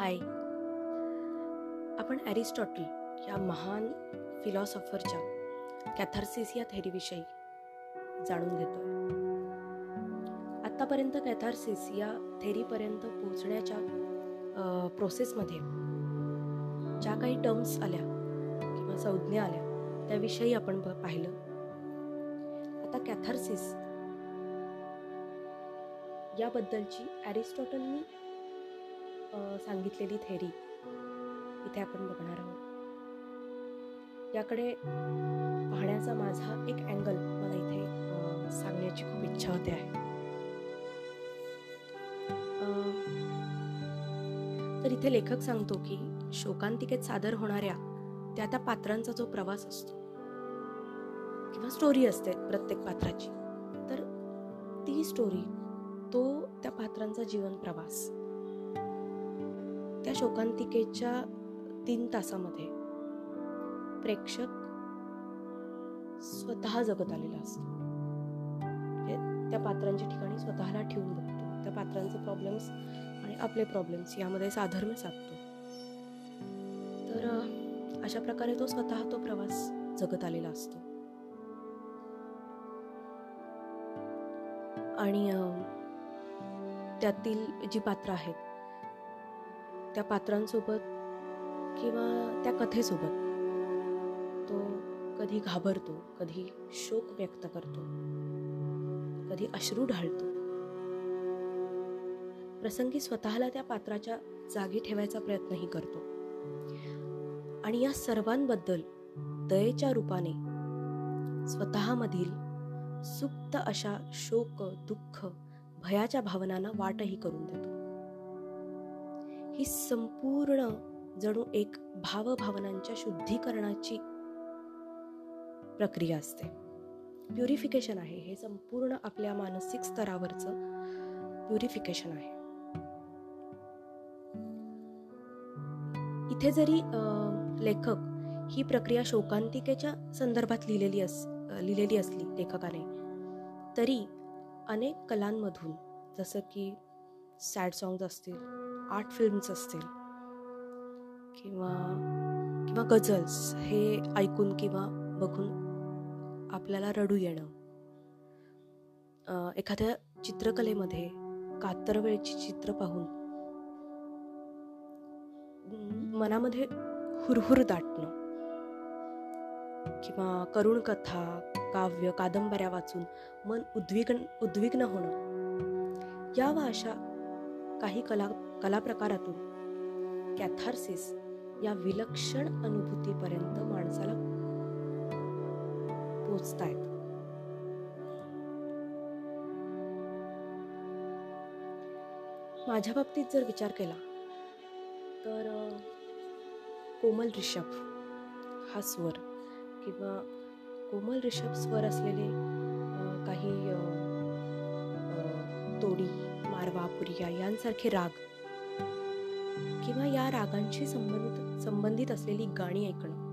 हाय आपण ॲरिस्टॉटल या महान फिलॉसॉफरच्या कॅथार्सिस या थेरीविषयी जाणून घेतो आत्तापर्यंत कॅथार्सिस या थेरीपर्यंत पोचण्याच्या प्रोसेसमध्ये ज्या काही टर्म्स आल्या किंवा संज्ञा आल्या त्याविषयी आपण पाहिलं. आता कॅथार्सिस याबद्दलची ॲरिस्टॉटलनी सांगितलेली थेरी. इथे आपण बघणार आहोत. याकडे पाहण्याचा माझा एक अँगल मला इथे सांगण्याची खूप इच्छा होते आहे. तर इथे लेखक सांगतो की शोकांतिकेत सादर होणाऱ्या त्या त्या पात्रांचा जो प्रवास असतो किंवा स्टोरी असते प्रत्येक पात्राची तर ती स्टोरी तो त्या पात्रांचा जीवन प्रवास त्या शोकांतिकेच्या तीन तासामध्ये प्रेक्षक स्वतः जगत आलेला असतो. म्हणजे त्या पात्रांच्या ठिकाणी स्वतःला ठेवून बघतो. त्या पात्रांचे प्रॉब्लेम्स आणि आपले प्रॉब्लेम्स यामध्ये साधर्म्य साधतो. तर अशा प्रकारे तो स्वतः तो प्रवास जगत आलेला असतो. आणि त्यातील जी पात्र आहेत त्या पात्रांसोबत किंवा त्या कथेसोबत तो कधी घाबरतो कधी शोक व्यक्त करतो कधी अश्रू ढाळतो. प्रसंगी स्वतःला त्या पात्राच्या जागी ठेवायचा प्रयत्नही करतो. आणि या सर्वांबद्दल दयेच्या रूपाने स्वतःमधील सुप्त अशा शोक दुःख भयाच्या भावनांना वाटही करून देतो. ही संपूर्ण जणू एक भावभावनांच्या शुद्धीकरणाची प्रक्रिया असते. प्युरिफिकेशन आहे. हे संपूर्ण आपल्या मानसिक स्तरावरचं प्युरिफिकेशन आहे. इथे जरी लेखक ही प्रक्रिया शोकांतिकेच्या संदर्भात लिहिलेली अस लिहिलेली असली लेखकाने तरी अनेक कलांमधून जसं की सॅड सॉंग्ज असतील आर्ट फिल्म्स असतील. किंवा किंवा गझल्स हे ऐकून किंवा बघून आपल्याला रडू येणं. एखाद्या चित्रकलेमध्ये कातरवेळची चित्र पाहून मनामध्ये हुरहुर दाटणं. किंवा करुण कथा काव्य कादंबऱ्या वाचून मन उद्विग्न उद्विग्न होणं. या वा अशा काही कला कलाप्रकारातून. कॅथार्सिस या विलक्षण अनुभूतीपर्यंत माणसाला पोचतायत. माझ्या बाबतीत जर विचार केला तर कोमल ऋषभ हा स्वर किंवा कोमल ऋषभ स्वर असलेले काही तोडी मारवा पुरिया यांसारखे राग किंवा या रागांशी संबंधित संबंधित असलेली गाणी ऐकणं.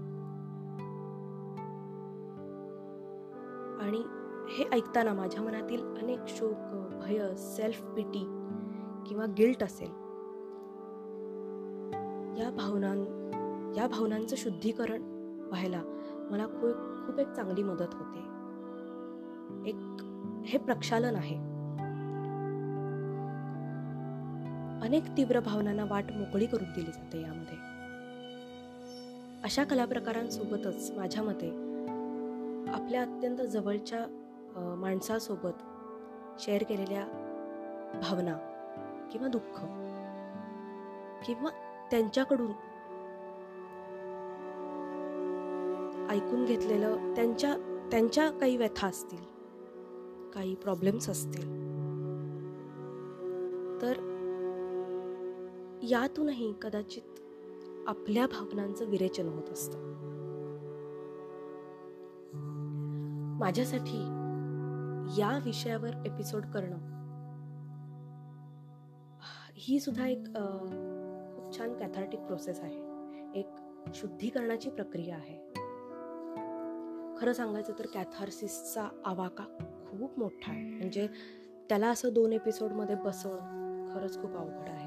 आणि हे ऐकताना माझ्या मनातील अनेक शोक भय सेल्फ पिटी किंवा गिल्ट असेल. या भावनां या भावनांचं शुद्धीकरण व्हायला मला खूप खूप एक चांगली मदत होते. एक हे प्रक्षालन आहे. अनेक तीव्र भावनांना वाट मोकळी करून दिली जाते यामध्ये. अशा कलाप्रकारांसोबतच माझ्या मते आपल्या अत्यंत जवळच्या माणसासोबत शेअर केलेल्या भावना किंवा दुःख किंवा त्यांच्याकडून ऐकून घेतलेलं त्यांच्या त्यांच्या काही व्यथा असतील काही प्रॉब्लेम्स असतील तर यातूनही कदाचित आपल्या भावनांचं विरेचन होत असतं. माझ्यासाठी या विषयावर एपिसोड करणं ही सुद्धा एक खूप छान कॅथार्टिक प्रोसेस आहे. एक शुद्धीकरणाची प्रक्रिया आहे. खरं सांगायचं तर कॅथार्सिसचा आवाका खूप मोठा आहे. म्हणजे त्याला असं दोन एपिसोडमध्ये बसवणं खरंच खूप अवघड आहे.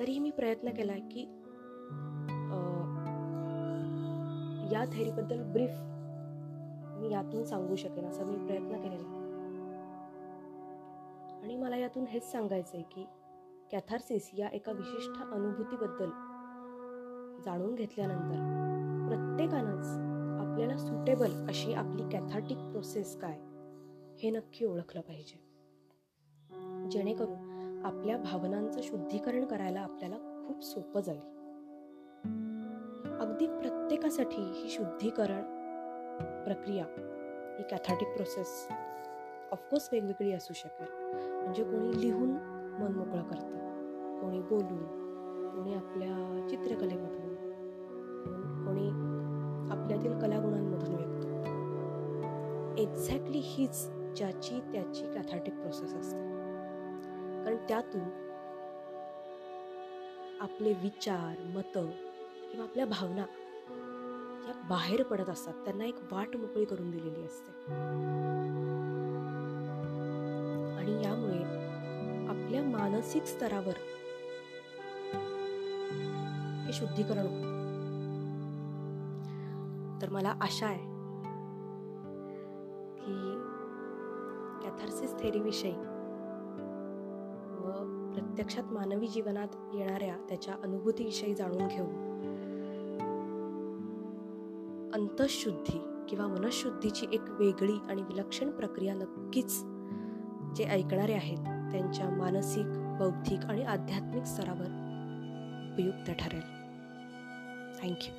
तरीही मी प्रयत्न केला आहे की या थेरीबद्दल ब्रीफ मी यातून सांगू शकेन असा मी प्रयत्न केलेला. आणि मला यातून हेच सांगायचं आहे की कॅथार्सिस या एका विशिष्ट अनुभूतीबद्दल जाणून घेतल्यानंतर प्रत्येकानंच आपल्याला सुटेबल अशी आपली कॅथार्टिक प्रोसेस काय हे नक्की ओळखलं पाहिजे. जेणेकरून आपल्या भावनांचं शुद्धीकरण करायला आपल्याला खूप सोपं जाईल. अगदी प्रत्येकासाठी ही शुद्धीकरण प्रक्रिया ही कॅथॅटिक प्रोसेस ऑफकोर्स वेगवेगळी असू शकेल. म्हणजे कोणी लिहून मन मोकळं करतं कोणी बोलून कोणी आपल्या चित्रकलेमधून कोणी आपल्यातील कलागुणांमधून व्यक्त. एक्झॅक्टली हीच ज्याची त्याची कॅथॅटिक प्रोसेस असते. त्यातून आपले विचार मतं किंवा आपल्या भावना या बाहेर पडत असतात. त्यांना एक वाट मोकळी करून दिलेली असते. आणि यामुळे आपल्या मानसिक स्तरावर हे शुद्धीकरण होत. तर मला आशा आहे की कॅथार्सिस थेरीविषयी प्रत्यक्षात मानवी जीवनात येणाऱ्या त्याच्या अनुभूतीविषयी जाणून घेऊन अंतशुद्धी किंवा मनशुद्धीची एक वेगळी आणि विलक्षण प्रक्रिया नक्कीच जे ऐकणारे आहेत त्यांच्या मानसिक बौद्धिक आणि आध्यात्मिक स्तरावर उपयुक्त ठरेल. थँक्यू